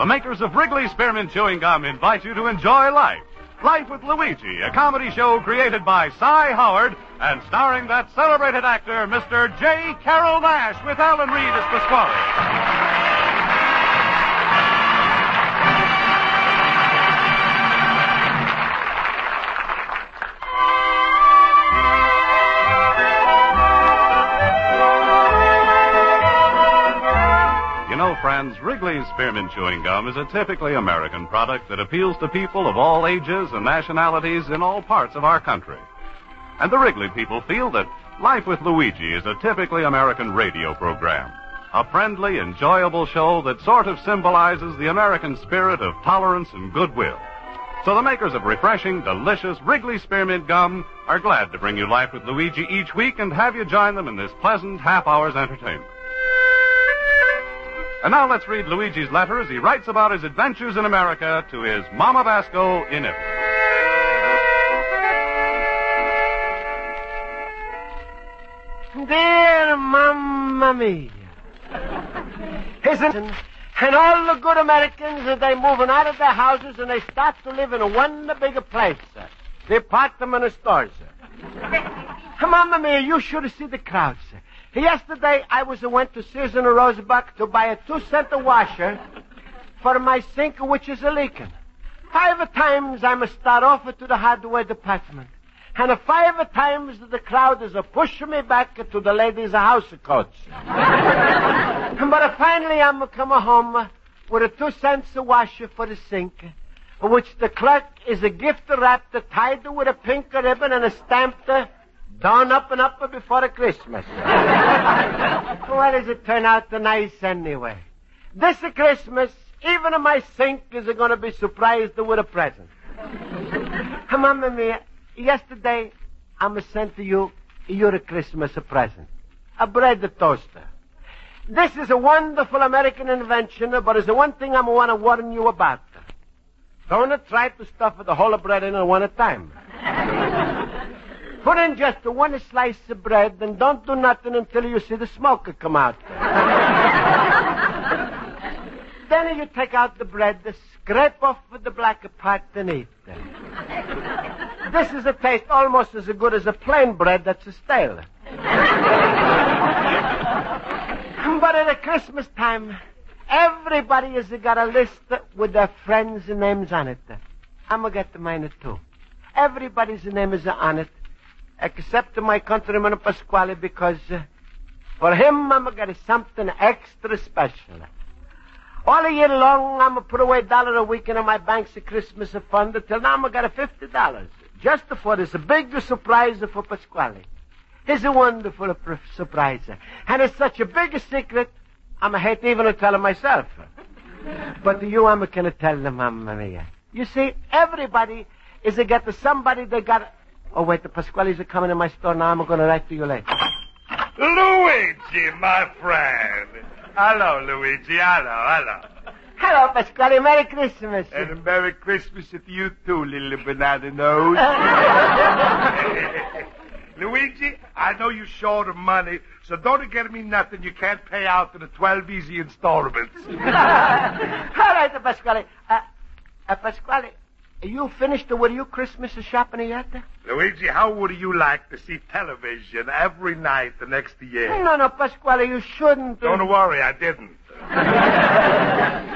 The makers of Wrigley Spearmint Chewing Gum invite you to enjoy life. Life with Luigi, a comedy show created by Cy Howard and starring that celebrated actor, Mr. J. Carrol Naish, with Alan Reed as Pasquale. Friends, Wrigley's Spearmint Chewing Gum is a typically American product that appeals to people of all ages and nationalities in all parts of our country. And the Wrigley people feel that Life with Luigi is a typically American radio program. A friendly, enjoyable show that sort of symbolizes the American spirit of tolerance and goodwill. So the makers of refreshing, delicious Wrigley Spearmint Gum are glad to bring you Life with Luigi each week and have you join them in this pleasant half hour's entertainment. And now let's read Luigi's letter as he writes about his adventures in America to his Mama Basco in it. Dear Mamma Mia. Isn't and all the good Americans, they moving out of their houses and they start to live in a one bigger place, sir. The apartment stores, sir. Mamma Mia, you should seen the crowd, sir. Yesterday, I was uh, went to Sears and to buy a two-cent washer for my sink, which is a leaking. Five times I must start off to the hardware department. And five times the crowd is a pushing me back to the ladies' house coats. but uh, finally I'm come home with a two cents washer for the sink, which the clerk is a gift wrapped tied with a pink ribbon and a stamped down up and up before Christmas. well, does it turn out nice anyway? This Christmas, even my sink is going to be surprised with a present. Mamma mia, yesterday I'm sent to you your Christmas present. A bread toaster. This is a wonderful American invention, but it's the one thing I want to warn you about. Don't try to stuff the whole bread in at one at time. Put in just one slice of bread and don't do nothing until you see the smoke come out. then you take out the bread, scrape off the black part and eat. This is a taste almost as good as a plain bread that's a stale. but at a Christmas time, everybody has got a list with their friends' names on it. I'm gonna get mine too. Everybody's name is on it, except my countryman Pasquale, because uh, for him I'm gonna something extra special. All year long, I'm gonna put away a dollar a week into my bank's Christmas fund Till now I'm gonna get fifty dollars just for this big surprise for Pasquale. It's a wonderful surprise. And it's such a big secret, I'm a hate even to tell it myself. But you, I'm to tell them, Mamma Mia. You see, everybody is a get to somebody that got... Oh, wait, the Pasquale's are coming in my store now. I'm going to write to you later. Luigi, my friend. Hello, Luigi. Hello, hello. Hello, Pasquale. Merry Christmas. And a Merry Christmas to you too, little banana nose. Luigi, I know you're short of money, so don't get me nothing you can't pay out in the 12 easy installments. All right, Pasquale. Uh, uh, Pasquale, you finished with You Christmas shopping yet? Luigi, how would you like to see television every night the next year? No, no, Pasquale, you shouldn't. Don't worry, I didn't.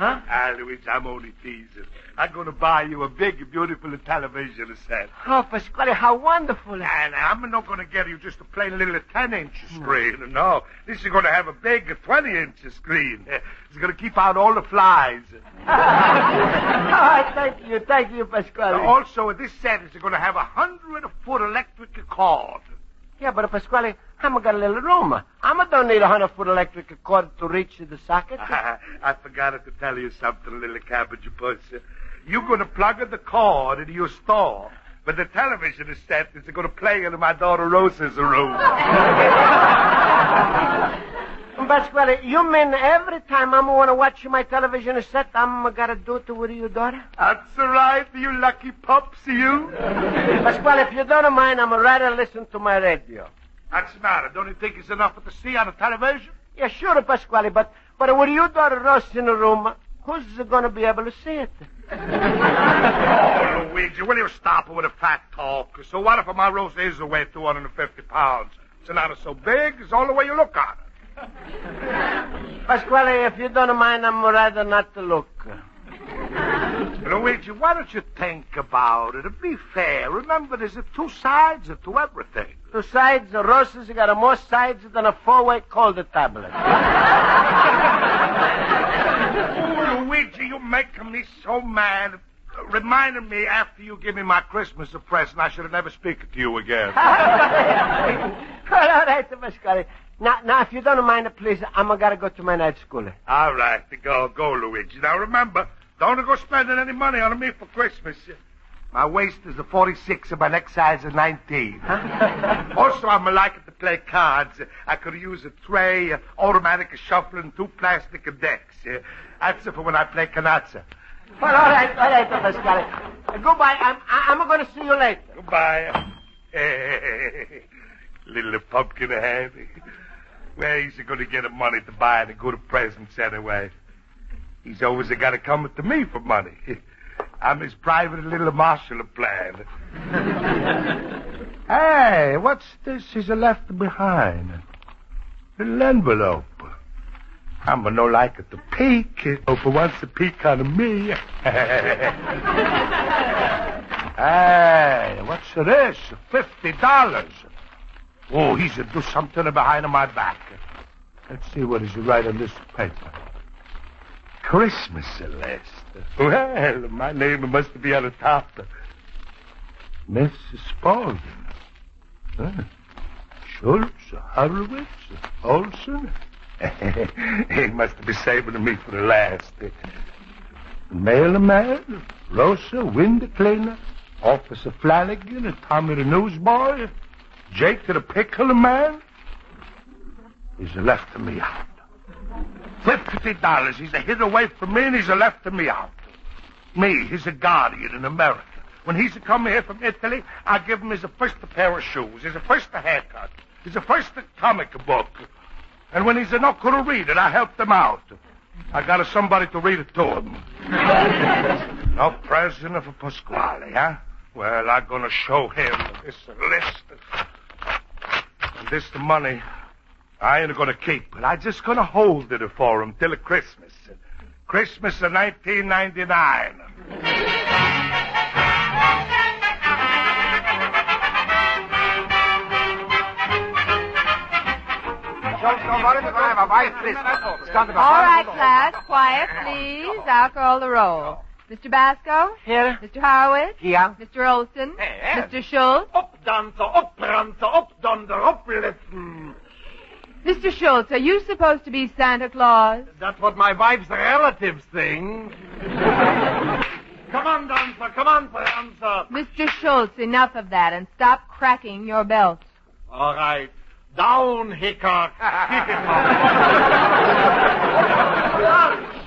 Huh? Ah, Luigi, I'm only teasing. I'm going to buy you a big, beautiful television set. Oh, Pasquale, how wonderful. And I'm not going to get you just a plain little 10-inch screen. No, this is going to have a big 20-inch screen. It's going to keep out all the flies. oh, thank you, thank you, Pasquale. Also, this set is going to have a 100-foot electric cord. Yeah, but Pasquale, I'm got a little room. I'm don't need a hundred foot electric cord to reach the socket. I forgot to tell you something, little cabbage puss. You're going to plug the cord into your store, but the television is set is going to play in my daughter Rosa's room. Pasquale, you mean every time I'm want to watch my television is set, I'm gotta do it with your daughter? That's right, you lucky pups, you. Pasquale, if you don't mind, I'm rather listen to my radio. What's the matter? Don't you think it's enough to see on the television? Yeah, sure, Pasquale, but but with your daughter Rosa in the room, who's gonna be able to see it? Oh, Luigi, will you stop with the fat talk? So what if my Rosa is weigh 250 pounds? It's not so big. It's all the way you look at it. Pasquale, if you don't mind, I'm rather not to look. Luigi, why don't you think about it? To be fair, remember there's two sides to everything. Two sides, the Rosa's got more sides than a four-way cold tablet. Oh, Luigi, you're making me so mad. Reminding me after you give me my Christmas present, I should have never spoken to you again. well, all right, Pasquale. Now, now, if you don't mind, please, I'm gotta go to my night school. All right, go, go, Luigi. Now remember, don't go spending any money on me for Christmas. My waist is a 46 and my neck size is 19. also, I'm liking to play cards. I could use a tray, a automatic shuffle, and two plastic decks. That's for when I play canasta. Well, all right, all right, Pasquale. Uh, goodbye. I'm, I'm going to see you later. Goodbye. Hey, Little pumpkin head. Where is he going to get the money to buy the good presents anyway? He's always got to come to me for money. I'm his private little marshal of plan. hey, what's this he's left behind? Little envelope. I'm a no like it to peek. Oh, for once the peek on me. hey, what's this? Fifty dollars. Oh, he's a do something behind my back. Let's see what is right on this paper. Christmas Celeste. Well, my name must be on the top. Mrs. Spaulding. Huh? Schultz, Horowitz, Olson. he must be saving me for the last. Mailman, Rosa, window cleaner, Officer Flanagan, Tommy the newsboy, Jake the pickle man. He's left me out. Fifty dollars. He's a hid away from me and he's a left to me out. Me, he's a guardian in America. When he's a come here from Italy, I give him his first pair of shoes, his first haircut, his first comic book. And when he's not going to read it, I help him out. I got somebody to read it to him. no present for Pasquale, huh? Well, I'm going to show him this list. And this money I ain't going to keep it. I'm just going to hold it for him till Christmas. Christmas of 1999. All right, class, quiet, please. I'll call the roll. Mr. Basco? Here? Mr. Horowitz? Yeah? Mr. Olson? Mr. Schultz? Up, dancer, up, prancer, up, dunder, up, listen. Mr. Schultz, are you supposed to be Santa Claus? That's what my wife's relatives think. Come on, dancer, come on, prancer. Mr. Schultz, enough of that and stop cracking your belt. All right. Down, Hickok.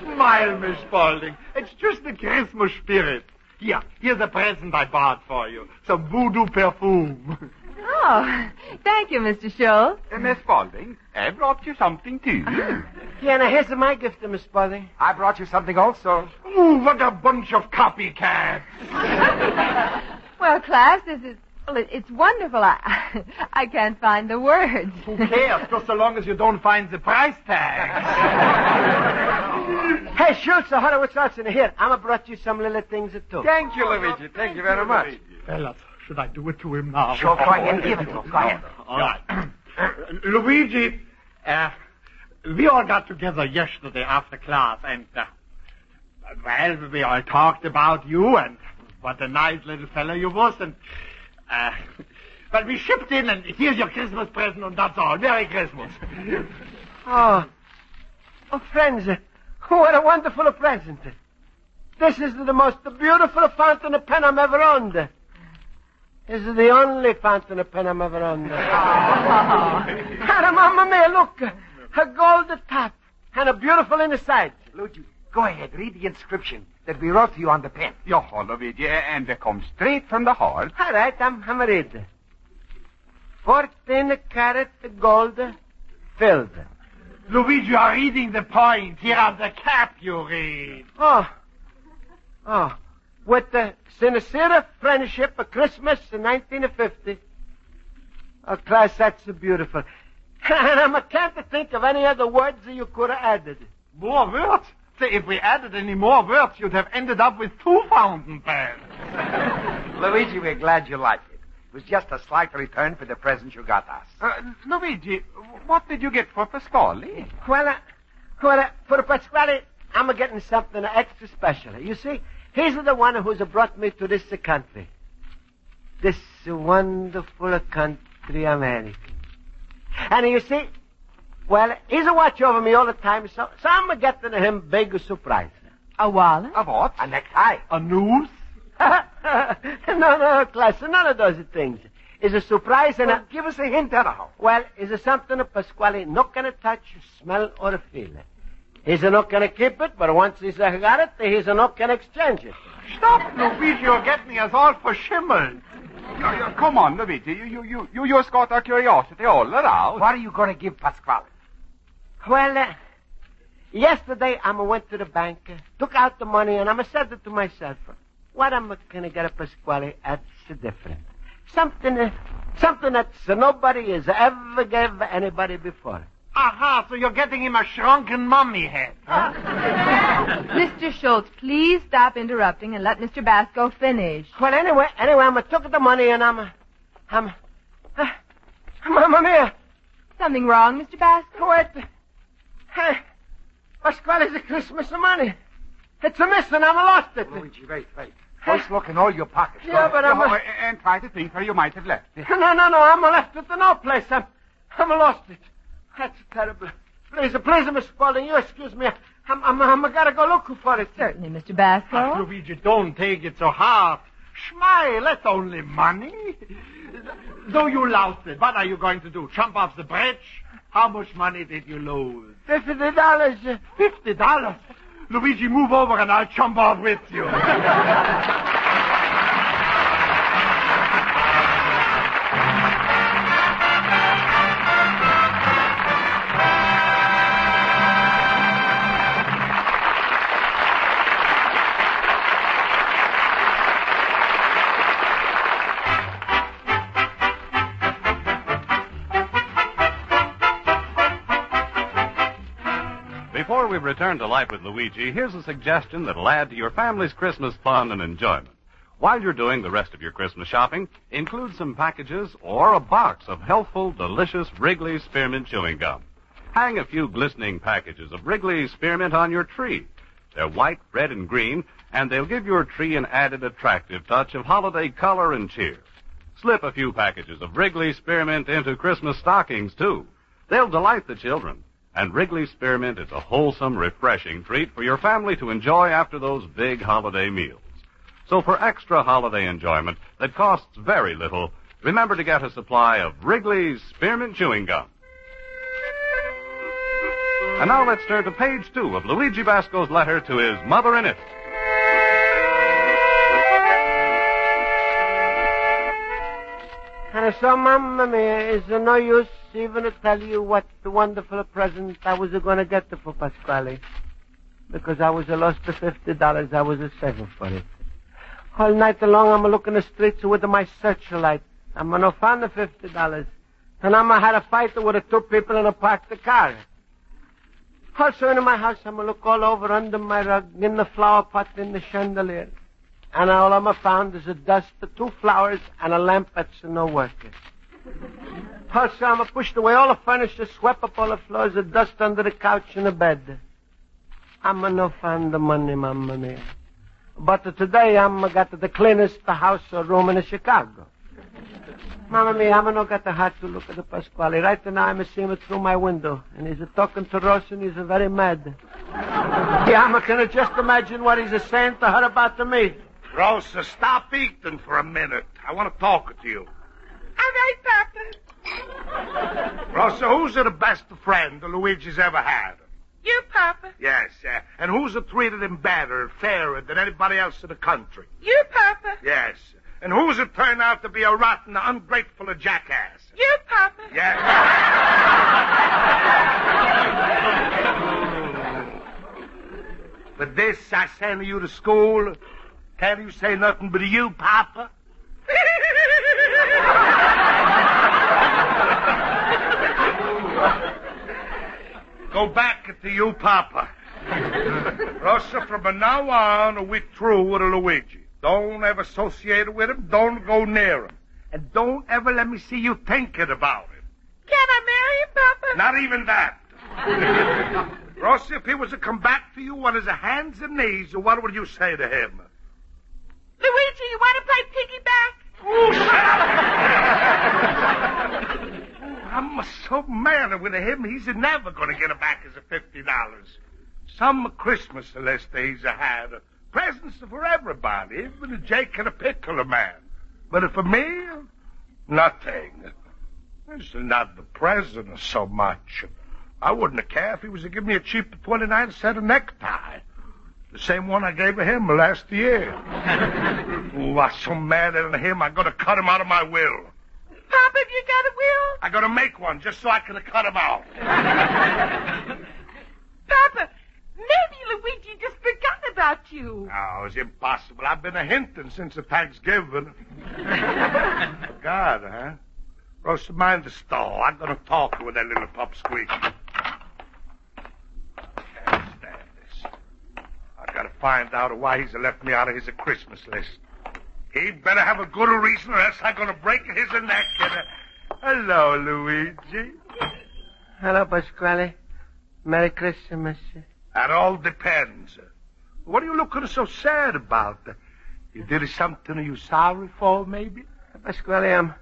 Smile, Miss Spaulding. It's just the Christmas spirit. Here, here's a present I bought for you. Some voodoo perfume. Oh, thank you, Mr. Schultz. Uh, Miss Spaulding, I brought you something too. Here, now, here's my gift to Miss Spaulding. I brought you something also. Ooh, what a bunch of copycats. Well, class, this is. Well, it, it's wonderful. I, I can't find the words. Who cares? Just so long as you don't find the price tag. Hey, Schultz, I uh, Horowitz, Watson, here. I'ma brought you some little things too. Thank you, Luigi. Thank you very much. Fellas, should I do it to him now? Sure, go ahead. Give it to him. Go ahead. All right. Luigi, uh, we all got together yesterday after class, and, uh, well, we all talked about you and what a nice little fellow you was, and, uh, but we shipped in, and here's your Christmas present, and that's all. Merry Christmas. Oh, oh, friends, uh, what a wonderful present. This is the most beautiful fountain pen I'm ever owned. This is the only fountain pen I'm ever owned. and mamma mia, look, a gold top and a beautiful inside. Luigi, go ahead. Read the inscription that we wrote to you on the pen. Jaha, Luigi, and det kom straight from the heart. All right, I'm, I'm read. Fourteen carat gold filled. Luigi, you are reading the point. Here on the cap you read. Oh, oh, with the sincere friendship of Christmas in 1950. Oh, class, that's beautiful. and I can't think of any other words that you could have added. More words? Say, if we added any more words, you'd have ended up with two fountain pens. Luigi, we're glad you liked it. It was just a slight return for the present you got us. Uh, Luigi, what did you get for Pasquale? Well, uh, well, uh, for Pasquale, I'm getting something extra special. You see, he's the one who's brought me to this country. This wonderful country, America. And you see, well, he's a watch over me all the time, so, so I'm getting him big surprise. A wallet? A what? A necktie. A noose? no, no, class, none of those things. It's a surprise and Well, a... give us a hint, anyhow. Well, is it something Pasquale not gonna touch, smell, or feel? He's not gonna keep it, but once he's got it, he's not gonna exchange it. Stop, Luigi, you're getting us all for shimmel. Ja, ja, come on, Luigi, you, you, you, you just got our curiosity all aroused. What are you going to give Pasquale? Well, uh, yesterday I went to the bank, uh, took out the money, and I said it to myself, what am I gonna get a Pasquale that's different? Something, uh, something that nobody has ever gave anybody before. Aha, so you're getting him a shrunken mummy head, huh? Mr. Schultz, please stop interrupting and let Mr. Basco finish. Well, anyway, anyway, I'm took the money and I'm, I'm, uh, Mamma mia! Something wrong, Mr. Basco? Wait. Hey, Pasquale's a Christmas money. It's a missing. I'm a lost it. Luigi, wait, wait. First look in all your pockets. Yeah, but I'm. Jaha, A, and try to think where you might have left it. no, no, no. I'm left it to no place. I'm, I'm lost it. That's terrible. Please, please, Miss Spaulding, you excuse me. I'm, I'm, I'm, gotta go look for it. Certainly, Mr. Basco. Ah, Luigi, don't take it so hard. Smile, that's only money. Though you lost it, what are you going to do? Jump off the bridge? How much money did you lose? Fifty dollars. Fifty dollars. Luigi, move over and I'll jump off with you. Before we return to life with Luigi, here's a suggestion that'll add to your family's Christmas fun and enjoyment. While you're doing the rest of your Christmas shopping, include some packages or a box of healthful, delicious Wrigley Spearmint chewing gum. Hang a few glistening packages of Wrigley Spearmint on your tree. They're white, red, and green, and they'll give your tree an added attractive touch of holiday color and cheer. Slip a few packages of Wrigley Spearmint into Christmas stockings, too. They'll delight the children. And Wrigley Spearmint is a wholesome, refreshing treat for your family to enjoy after those big holiday meals. So for extra holiday enjoyment that costs very little, remember to get a supply of Wrigley's Spearmint Chewing Gum. And now let's turn to page two of Luigi Basco's letter to his mother in it. And so, Mamma mia, is no use even to tell you what the wonderful present I was going to get for Pasquale. Because I was a lost the fifty dollars I was a saving for it. All night long I'm looking the streets with my searchlight. I'm gonna find the fifty dollars. And I'm gonna have a fight with the two people in a parked the car. Also in my house I'm gonna look all over under my rug, in the flower pot, in the chandelier. And all I'm gonna found is a dust two flowers and a lamp that's no working. Also I'm gonna pushed away all the furniture, swept up all the floors, the dust under the couch and the bed. I'm gonna find the money, mamma mia. But today I'm got the cleanest house or room in Chicago. Mamma mia, I'm not got the heart to look at the Pasquale. Right now I'm seeing him through my window. And he's talking to Ross and he's very mad. yeah, I can just imagine what he's saying to her about to me. Rosa, stop eating for a minute. I want to talk to you. All right, Papa. Rosa, who's the best friend the Luigi's ever had? You, Papa. Yes, uh, and who's a treated him better, fairer than anybody else in the country? You, Papa. Yes. And who's it turned out to be a rotten, ungrateful jackass? You, Papa. Yes. but this I send you to school. Can't you say nothing but you, Papa? Go back to you, Papa. Rosa, from now on, we're through with Luigi. Don't ever associate with him. Don't go near him. And don't ever let me see you thinking about him. Can I marry him, Papa? Not even that. Rosa, if he was to come back to you on his hands and knees, what would you say to him? Luigi, you want to play piggyback? Oh, shut up! I'm so mad with him, he's never going to get it back as a fifty dollars. Some Christmas, Celeste, he's had. Presents for everybody, even a Jake and a pickle man. But for me, nothing. It's not the present so much. I wouldn't care if he was to give me a cheap 29 cent necktie. The same one I gave him last year. oh, I'm so mad at him, I'm going to cut him out of my will. Papa, have you got a will? I gotta make one just so I can cut him out. Papa, maybe Luigi just forgot about you. No, it's impossible. I've been a hinting since the Thanksgiving. God, huh? Rosa, mind the stall. I'm gonna talk with that little pup squeak. Can't stand this. I gotta find out why he's left me out of his Christmas list. He better have a good reason or else I'm gonna break his neck. And. Hello, Luigi. Hello, Pasquale. Merry Christmas. That all depends. What are you looking so sad about? You did something you're sorry for, maybe? Pasquale, I'm,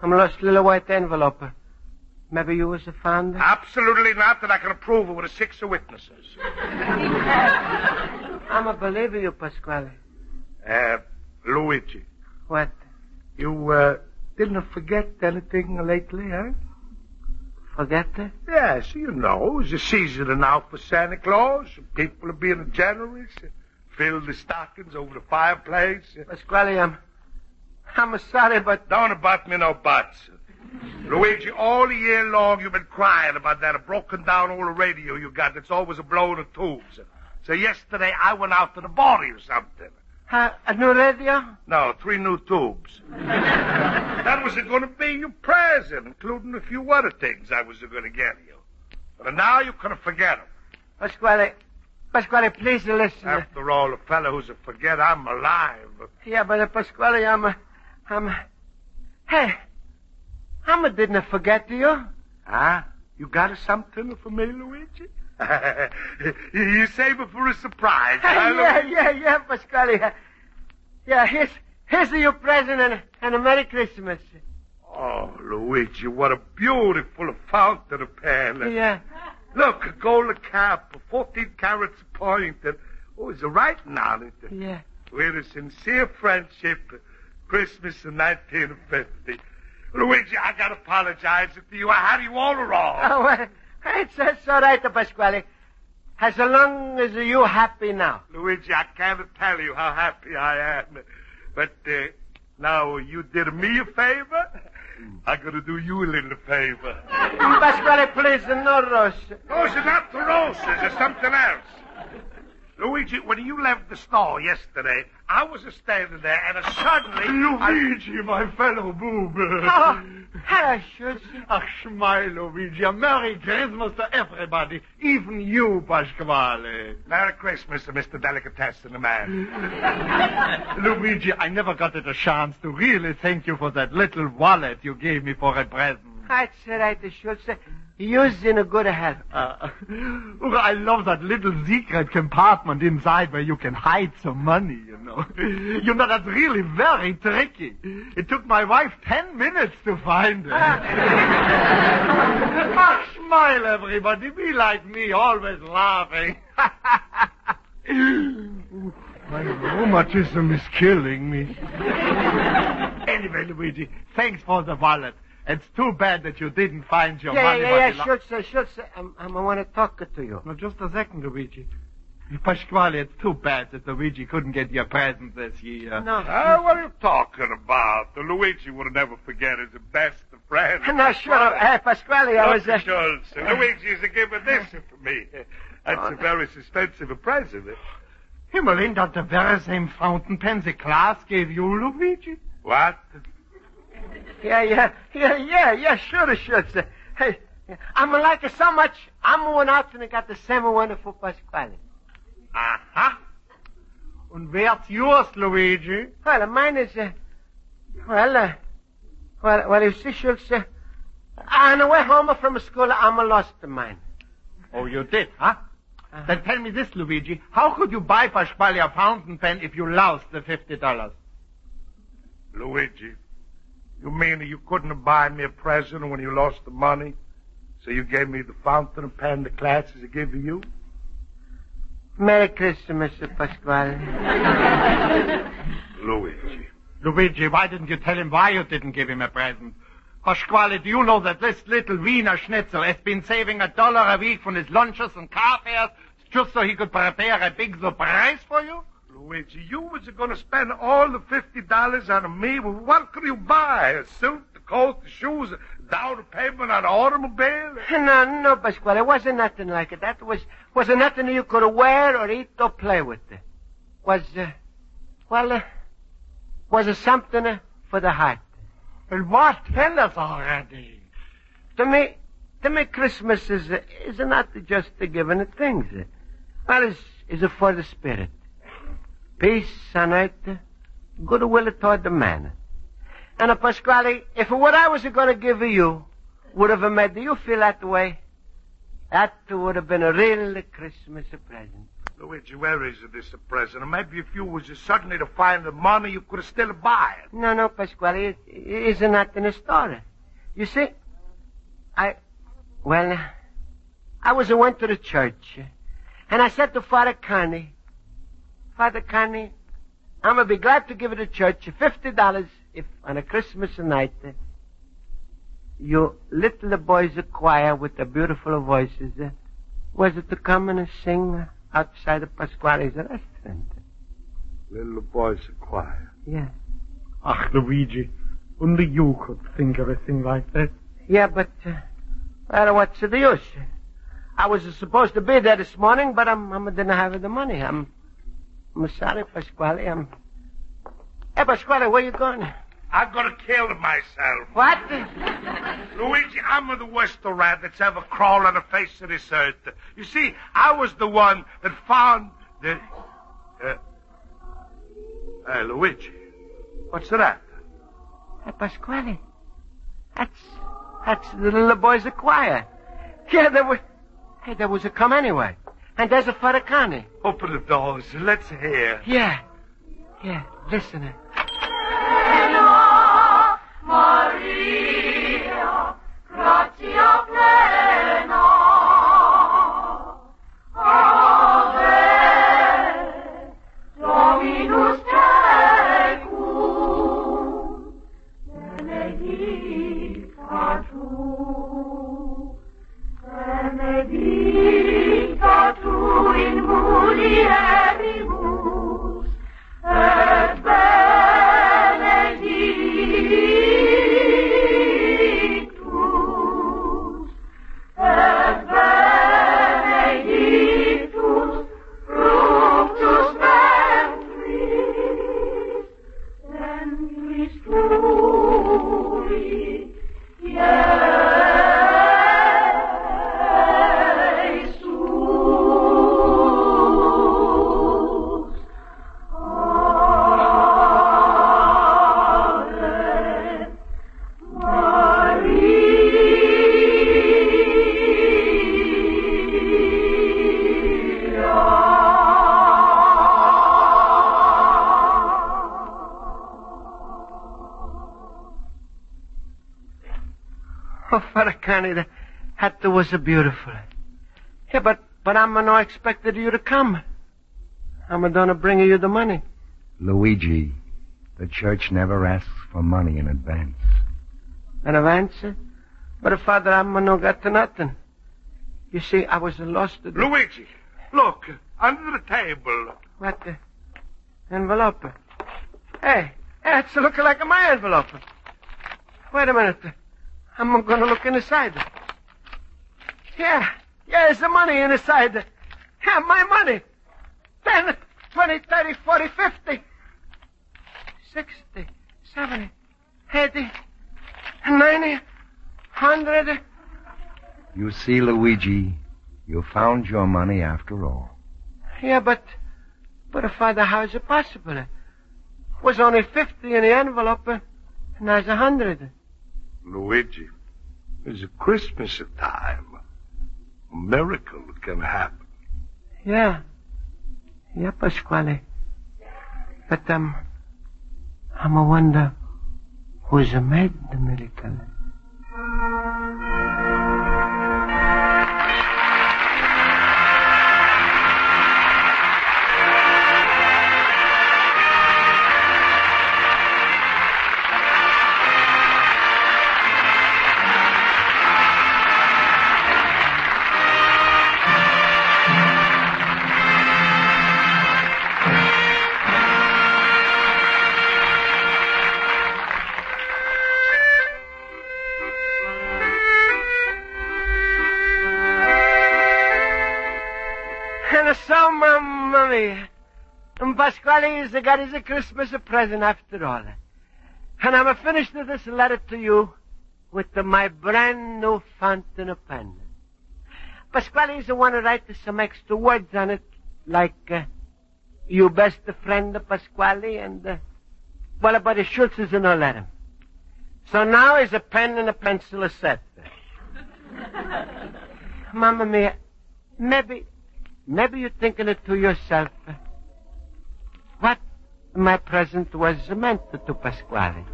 I'm lost little white envelope. Maybe you was a founder? Absolutely not, that I can prove it with six of witnesses. I'm a believer you, Pasquale. Uh, Luigi. What? You, uh, didn't forget anything lately, huh? Forget it? Yes, you know, it's the season now for Santa Claus. People are being generous. Fill the stockings over the fireplace. Pasquale, I'm, I'm sorry, but... Don't about me no buts. Luigi, all the year long you've been crying about that broken down old radio you got that's always a blowing the tubes. So yesterday I went out to the bar or something. Uh, a new radio? No, three new tubes. that was going to be your present, including a few other things I was going to get you. But now you can forget them. Pasquale, Pasquale, please listen. After all, a fellow who's a forget, I'm alive. Yeah, but uh, Pasquale, I'm, uh, I'm, hey, I'm a didn't forget you. Huh? You got something for me, Luigi? you save it for a surprise. huh, yeah, yeah, yeah, Pasquale. Yeah, here's, here's your present and, and a Merry Christmas. Oh, Luigi, what a beautiful fountain of pen. Yeah. Look, a gold cap, 14 carats a point, and oh, it's a writing on it. Yeah. We're a sincere friendship, Christmas of 1950. Luigi, I gotta apologize to you. I had you all wrong. Oh, well, it's, it's all right, Pasquale. As long as you're happy now. Luigi, I can't tell you how happy I am. But uh, now you did me a favor, I gotta do you a little favor. Pasquale, please, no rose. Those are not the roses, it's something else. Luigi, when you left the store yesterday, I was standing there and suddenly. Luigi, my fellow boob. Oh, hello, Schultz. Ach, smile, Luigi. A Merry Christmas to everybody, even you, Pasquale. Merry Christmas to Mr. Delicatessen, the man. Luigi, I never got it a chance to really thank you for that little wallet you gave me for a present. That's right, Schultz. You's in a good health. Uh, I love that little secret compartment inside where you can hide some money, you know. You know, that's really very tricky. It took my wife ten minutes to find it. Smile, everybody. Be like me, always laughing. my rheumatism is killing me. anyway, Luigi, thanks for the wallet. It's too bad that you didn't find your yeah, money. yeah, but yeah, you lo- Schultz, uh, Schultz, I'm, I'm, I want to talk to you. No, just a second, Luigi. Pasquale, it's too bad that Luigi couldn't get your present this year. No. Ah, what are you talking about? The Luigi would never forget his best of friends. No, sure. Uh, Pasquale, I was... Uh, Dr. Schultz, Luigi's given this for me. That's a very expensive present. Himmelin, that's the very same fountain pen the class gave you, Luigi. What? Yeah, yeah, yeah, yeah, yeah, sure, Schultz. Uh, hey, I'm a like it so much, I'm one out and I got the same one for Pasquale. Aha. Und where's yours, Luigi? Well, mine is, uh, well, uh, well, well, you see, Schultz, uh, on the way home from school, I'm a lost mine. Oh, you did, huh? Then tell me this, Luigi. How could you buy Pasquale a fountain pen if you lost the fifty dollars? Luigi, you mean that you couldn't buy me a present when you lost the money? So you gave me the fountain pen the classes I gave to you? Merry Christmas, Mr. Pasquale. Luigi. Luigi, why didn't you tell him why you didn't give him a present? Pasquale, do you know that this little Wiener Schnitzel has been saving a dollar a week from his lunches and car fares just so he could prepare a big surprise for you? Luigi, you was going to spend all the fifty dollars on me. Well, what could you buy? A suit, the coat, the shoes, down payment on an automobile? No, no, Pasquale, it wasn't nothing like it. That was, wasn't nothing you could wear or eat or play with. Was, uh, well, uh, was it something uh, for the heart? Well, what? Tell us already. To me, to me, Christmas is, uh, is not just the giving of things. Well, it's, is for the spirit. Peace on earth, uh, goodwill toward the man. And uh, Pasquale, if what I was going to give you would have made you feel that way, that would have been a real Christmas present. Luigi, where is this a present? Maybe if you was just suddenly to find the money, you could still buy it. No, no, Pasquale, it, it isn't that in the story. You see, I, well, I was I went to the church, and I said to Father Connie, Father Connie, I'm gonna be glad to give it the church fifty dollars if on a Christmas night uh, you little boys a choir with the beautiful voices uh, was it to come and sing outside of Pasquale's restaurant. Little boys a choir. Yeah. Ach, Luigi, only you could think of a thing like that. Yeah, but, uh, well, what's the use? I was supposed to be there this morning, but I'm, I didn't have the money. I'm, I'm sorry, Pasquale. I'm. Hey, Pasquale, where you going? I'm gonna kill myself. What? Luigi, I'm the worst rat that's ever crawled on the face of this earth. You see, I was the one that found the. Uh, hey, Luigi, what's that? Hey, Pasquale. That's, that's the little boy's choir. Yeah, there was, hey, there was a come anyway. And there's a Father Connie. Open oh, the doors. Let's hear. Yeah. Yeah, listen. Maria, in was a beautiful. Yeah, but, but I'm no expected you to come. I'm gonna bring you the money. Luigi, the church never asks for money in advance. In advance? But, Father, I'm no got to nothing. You see, I was lost the... Luigi, look, under the table. What the? Envelope. Hey, that's it's looking like my envelope. Wait a minute. I'm gonna look inside. Yeah, yeah, there's the money inside. Yeah, my money. Ten, twenty, thirty, forty, fifty, sixty, seventy, eighty, ninety, hundred. You see, Luigi, you found your money after all. Yeah, but, but uh, Father, how is it possible? Was only fifty in the envelope, uh, and there's a hundred. Luigi, it's Christmas time. Miracle can happen. Yeah. Yeah, Pasquale. But, um, I'm a wonder who's made the miracle. And Pasquale is got his Christmas present after all. And I'm finished with this letter to you with the, my brand new fountain pen. Pasquale is the one who writes some extra words on it, like, uh, you best friend Pasquale, and, uh, well, but the Schultz is in a letter. So now is a pen and a pencil a set. Mamma Mia, maybe, maybe you're thinking it to yourself. My present was meant to Pasquale.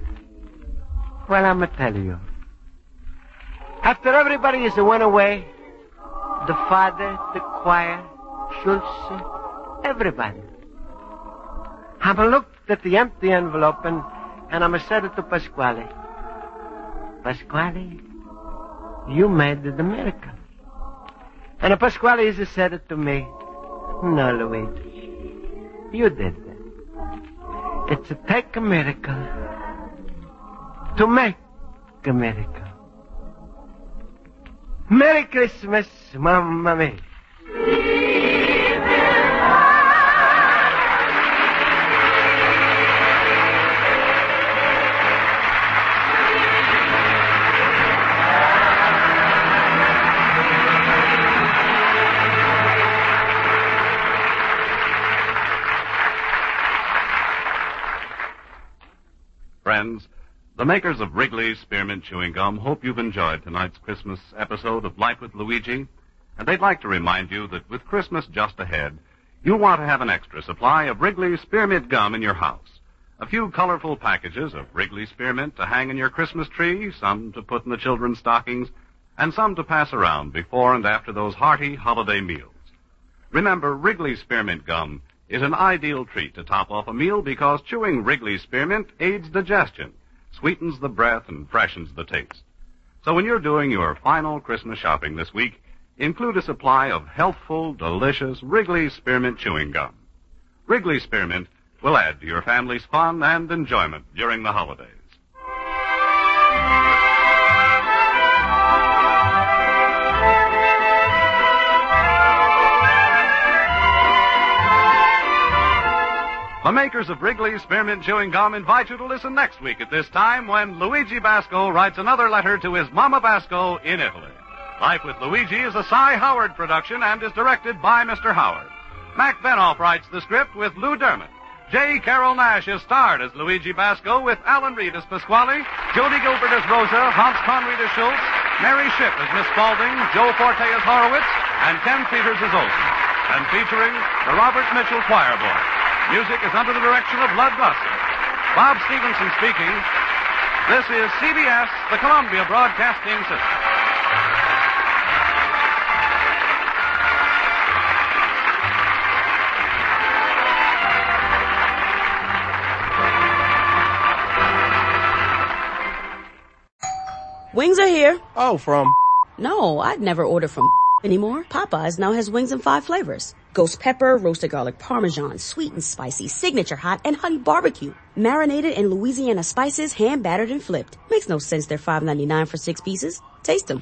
Well, I'm gonna tell you. After everybody is went away, the father, the choir, Schultz, everybody. I'm looked at the empty envelope and, and I'm said it to Pasquale. Pasquale, you made the miracle. And Pasquale said it to me. No, Luigi. You did to take a miracle to make a miracle. Merry Christmas, Mamma Mia. Makers of Wrigley's Spearmint Chewing Gum hope you've enjoyed tonight's Christmas episode of Life with Luigi, and they'd like to remind you that with Christmas just ahead, you'll want to have an extra supply of Wrigley's Spearmint Gum in your house. A few colorful packages of Wrigley's Spearmint to hang in your Christmas tree, some to put in the children's stockings, and some to pass around before and after those hearty holiday meals. Remember, Wrigley's Spearmint Gum is an ideal treat to top off a meal because chewing Wrigley's Spearmint aids digestion, sweetens the breath, and freshens the taste. So when you're doing your final Christmas shopping this week, include a supply of healthful, delicious Wrigley's Spearmint Chewing Gum. Wrigley's Spearmint will add to your family's fun and enjoyment during the holidays. The makers of Wrigley's Spearmint Chewing Gum invite you to listen next week at this time when Luigi Basco writes another letter to his Mama Basco in Italy. Life with Luigi is a Cy Howard production and is directed by Mr. Howard. Mac Benoff writes the script with Lou Derman. J. Carrol Naish is starred as Luigi Basco with Alan Reed as Pasquale, Jody Gilbert as Rosa, Hans Conried as Schultz, Mary Shipp as Miss Spaulding, Joe Forte as Horowitz, and Ken Peters as Olson. And featuring the Robert Mitchell Choir Boy. Music is under the direction of Lud Gluskin. Bob Stevenson speaking. This is CBS, the Columbia Broadcasting System. Wings are here. Oh, from. No, I'd never order from anymore. Popeyes now has wings in five flavors. Ghost pepper, roasted garlic parmesan, sweet and spicy, signature hot, and honey barbecue. Marinated in Louisiana spices, hand battered and flipped. Makes no sense they're $5.99 for six pieces. Taste them.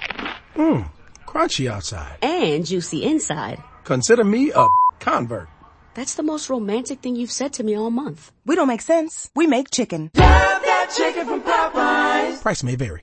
Mmm, crunchy outside. And juicy inside. Consider me a convert. That's the most romantic thing you've said to me all month. We don't make sense. We make chicken. Love that chicken from Popeyes. Price may vary.